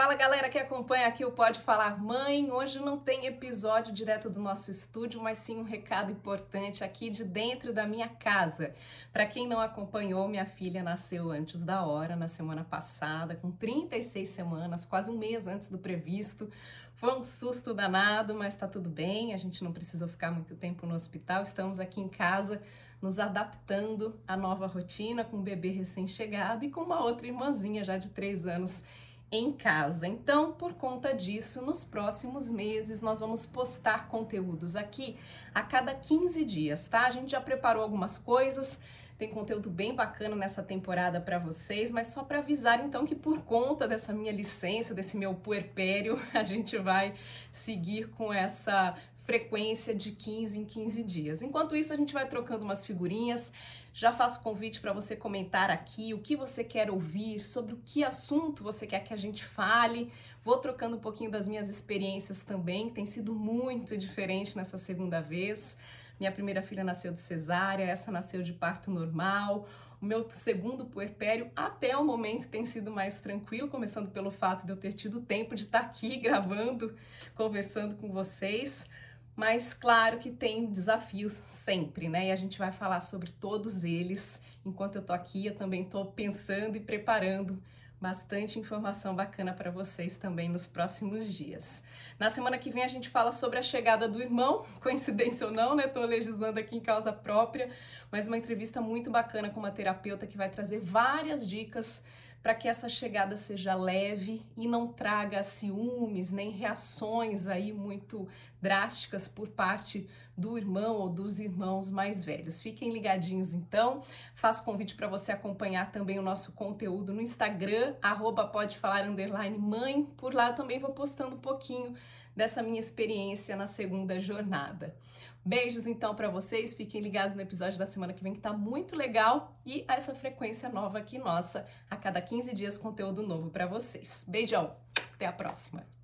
Fala galera que acompanha aqui o Pode Falar Mãe. Hoje não tem episódio direto do nosso estúdio, mas sim um recado importante aqui de dentro da minha casa. Para quem não acompanhou, minha filha nasceu antes da hora, na semana passada, com 36 semanas, quase um mês antes do previsto. Foi um susto danado, mas tá tudo bem. A gente não precisou ficar muito tempo no hospital. Estamos aqui em casa nos adaptando à nova rotina com um bebê recém-chegado e com uma outra irmãzinha já de três anos em casa. Então, por conta disso, nos próximos meses nós vamos postar conteúdos aqui a cada 15 dias, tá? A gente já preparou algumas coisas, tem conteúdo bem bacana nessa temporada para vocês, mas só para avisar então que por conta dessa minha licença, desse meu puerpério, a gente vai seguir com essa frequência de 15 em 15 dias. Enquanto isso, a gente vai trocando umas figurinhas. Já faço convite para você comentar aqui o que você quer ouvir, sobre o que assunto você quer que a gente fale. Vou trocando um pouquinho das minhas experiências também, tem sido muito diferente nessa segunda vez. Minha primeira filha nasceu de cesárea, essa nasceu de parto normal. O meu segundo puerpério, até o momento, tem sido mais tranquilo, começando pelo fato de eu ter tido tempo de estar aqui gravando, conversando com vocês. Mas claro que tem desafios sempre, né? E a gente vai falar sobre todos eles. Enquanto eu tô aqui, eu também tô pensando e preparando bastante informação bacana para vocês também nos próximos dias. Na semana que vem a gente fala sobre a chegada do irmão, coincidência ou não, né? Tô legislando aqui em causa própria, mas uma entrevista muito bacana com uma terapeuta que vai trazer várias dicas para que essa chegada seja leve e não traga ciúmes nem reações aí muito drásticas por parte do irmão ou dos irmãos mais velhos. Fiquem ligadinhos então. Faço convite para você acompanhar também o nosso conteúdo no Instagram, arroba pode falar underline mãe. Por lá também vou postando um pouquinho dessa minha experiência na segunda jornada. Beijos então para vocês, fiquem ligados no episódio da semana que vem que tá muito legal e essa frequência nova aqui nossa, a cada 15 dias conteúdo novo para vocês. Beijão, até a próxima.